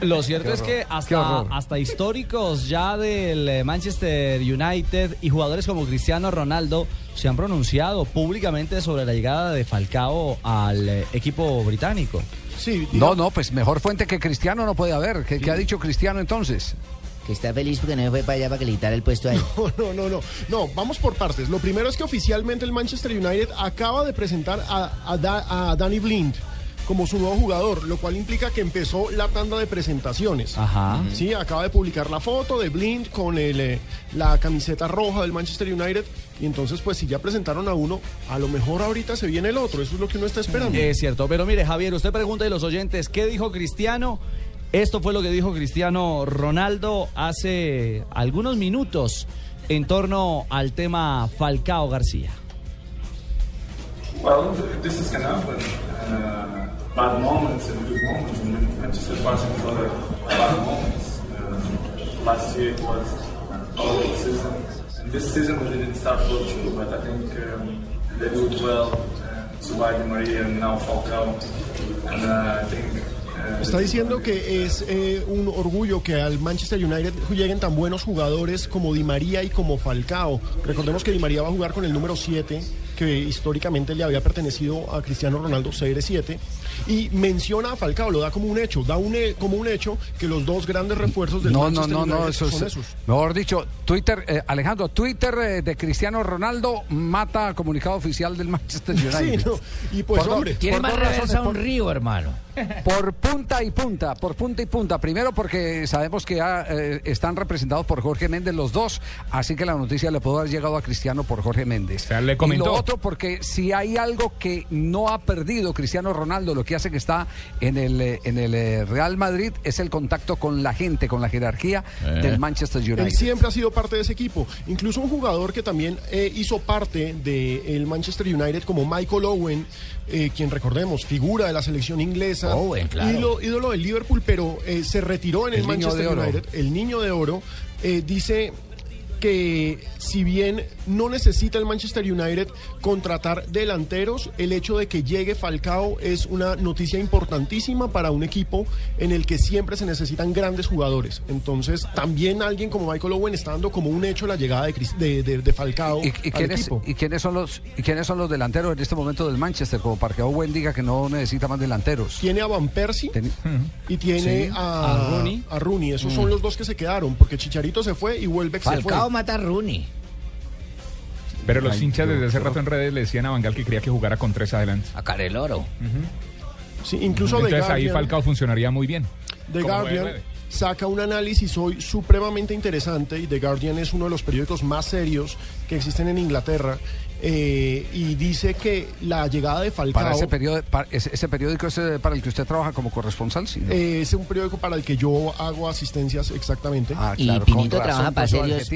Lo cierto es que hasta, hasta históricos ya del eh, Manchester United y jugadores como Cristiano Ronaldo se han pronunciado públicamente sobre la llegada de Falcao al eh, equipo británico. Sí, No, no, pues mejor fuente que Cristiano no puede haber. ¿Qué, qué ha dicho Cristiano entonces? Que está feliz porque no fue para allá para que le quitara el puesto a él. No, no, no, no. vamos por partes. Lo primero es que oficialmente el Manchester United acaba de presentar a, a Da- a Danny Blind como su nuevo jugador, lo cual implica que empezó la tanda de presentaciones. Ajá. Sí, acaba de publicar la foto de Blind con el, eh, la camiseta roja del Manchester United. Y entonces, pues si ya presentaron a uno, a lo mejor ahorita se viene el otro. Eso es lo que uno está esperando. Es cierto, pero mire Javier, usted pregunta y los oyentes, ¿qué dijo Cristiano? Esto fue lo que dijo Cristiano Ronaldo hace algunos minutos en torno al tema Falcao García. Well, th- this is gonna happen. Uh, bad moments and good moments, and Manchester passing for bad moments. Uh, last year it was a good season. And this season we didn't start well too, but I think um, they do it well. Uh, Maria and now Falcao, and uh, I think. uh, Está diciendo que es eh, un orgullo que al Manchester United lleguen tan buenos jugadores como Di María y como Falcao. Recordemos que Di María va a jugar con el número 7, que históricamente le había pertenecido a Cristiano Ronaldo, CR7, y menciona a Falcao, lo da como un hecho, da un, como un hecho que los dos grandes refuerzos del No, no, Manchester no, no, United eso son es. esos. Mejor dicho, Twitter, eh, Alejandro, Twitter eh, de Cristiano Ronaldo mata comunicado oficial del Manchester United. Sí, no, y pues Por hombre, Tiene por más razones, reversa un por- río, hermano. Por punta y punta, por punta y punta. Primero porque sabemos que ya, eh, están representados por Jorge Méndez los dos, así que la noticia le pudo haber llegado a Cristiano por Jorge Méndez. sea, le Y comentó. Porque si hay algo que no ha perdido Cristiano Ronaldo, lo que hace que está en el, eh, en el eh, Real Madrid es el contacto con la gente, con la jerarquía del Manchester United. Él siempre ha sido parte de ese equipo. Incluso un jugador que también eh, hizo parte del Manchester United, como Michael Owen, eh, quien recordemos, figura de la selección inglesa, Owen, claro. ídolo, ídolo del Liverpool, pero eh, se retiró en el, Manchester. United, el niño de oro, eh, dice que si bien no necesita el Manchester United contratar delanteros, el hecho de que llegue Falcao es una noticia importantísima para un equipo en el que siempre se necesitan grandes jugadores. Entonces, también alguien como Michael Owen está dando como un hecho la llegada de, de, de- de Falcao ¿Y, y al quiénes, equipo. y quiénes son los y quiénes son los delanteros en este momento del Manchester? Como para que Owen diga que no necesita más delanteros. Tiene a Van Persie Ten- y tiene Sí. a, A Rooney. a Rooney. Esos son los dos que se quedaron, porque Chicharito se fue y Welbeck se Falcao fue. mata a Rooney. Pero los Ay, hinchas desde hace rato en redes le decían a Bangal que quería que jugara con tres adelante. A Careloro. Sí, incluso de Entonces ahí Guardian- Falcao funcionaría muy bien. The Como Guardian RD. Saca un análisis hoy supremamente interesante y The Guardian es uno de los periódicos más serios que existen en Inglaterra eh, y dice que la llegada de Falcao Para ese, periodo, para ese, ese periódico es eh, para el que usted trabaja como corresponsal, ¿sí? no? eh, es un periódico para el que yo hago asistencias exactamente. Ah, Y claro, Pinito con razón, trabaja para con serios,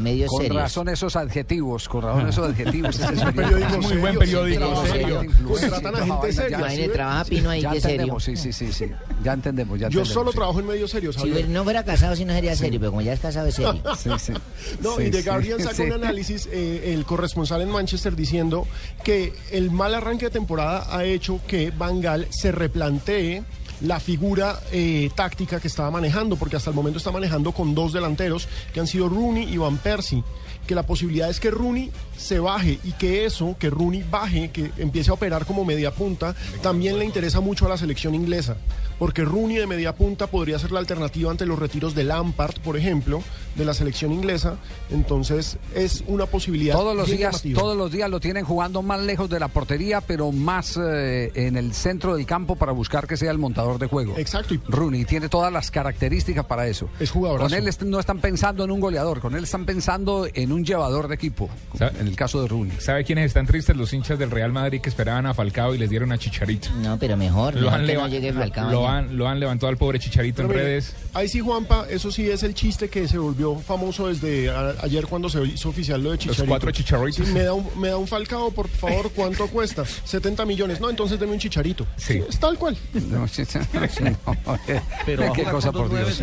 medios Con serios. razón esos adjetivos, con razón esos adjetivos. Ese Es un periódico. periódico Muy serio, buen sí, periódico, serio. Contratan a gente seria. trabaja Pino ahí Ya de serio. entendemos, sí, sí, sí, sí. Ya entendemos, ya Yo entendemos, solo sí. trabajo en medios Si Javier. no fuera casado, sí no sería serio, pero como ya es casado, es serio. Sí, sí. No, Sí, y The sí, Guardian saca sí. un análisis, eh, el corresponsal en Manchester diciendo que el mal arranque de temporada ha hecho que Van Gaal se replantee la figura eh, táctica que estaba manejando, porque hasta el momento está manejando con dos delanteros que han sido Rooney y Van Persie. Que la posibilidad es que Rooney se baje y que eso, que Rooney baje, que empiece a operar como media punta, también le interesa mucho a la selección inglesa. Porque Rooney de media punta podría ser la alternativa ante los retiros de Lampard, por ejemplo, de la selección inglesa. Entonces es una posibilidad. Todos los días, llamativa. todos los días lo tienen jugando más lejos de la portería, pero más eh, en el centro del campo para buscar que sea el montador de juego. Exacto, y- Rooney tiene todas las características para eso. Es jugadorazo. Con él est- no están pensando en un goleador, con él están pensando en un llevador de equipo. ¿Sabe? En el caso de Rooney. ¿Sabe quiénes están tristes? Los hinchas del Real Madrid que esperaban a Falcao y les dieron a Chicharito. No, pero mejor, Lo mejor han, no llegue lo- Falcao. lo allá. han, lo han levantado al pobre Chicharito Pero en mire, redes. Ahí sí, Juanpa, eso sí es el chiste que se volvió famoso desde a- ayer cuando se hizo oficial lo de Chicharito. cuatro Chicharitos. Sí, me, da un, me da un falcao, por favor, ¿cuánto cuesta? 70 millones. No, entonces deme un chicharito. Sí. es tal cual. No, sí, sí, no, eh, Pero qué cosa por Dios.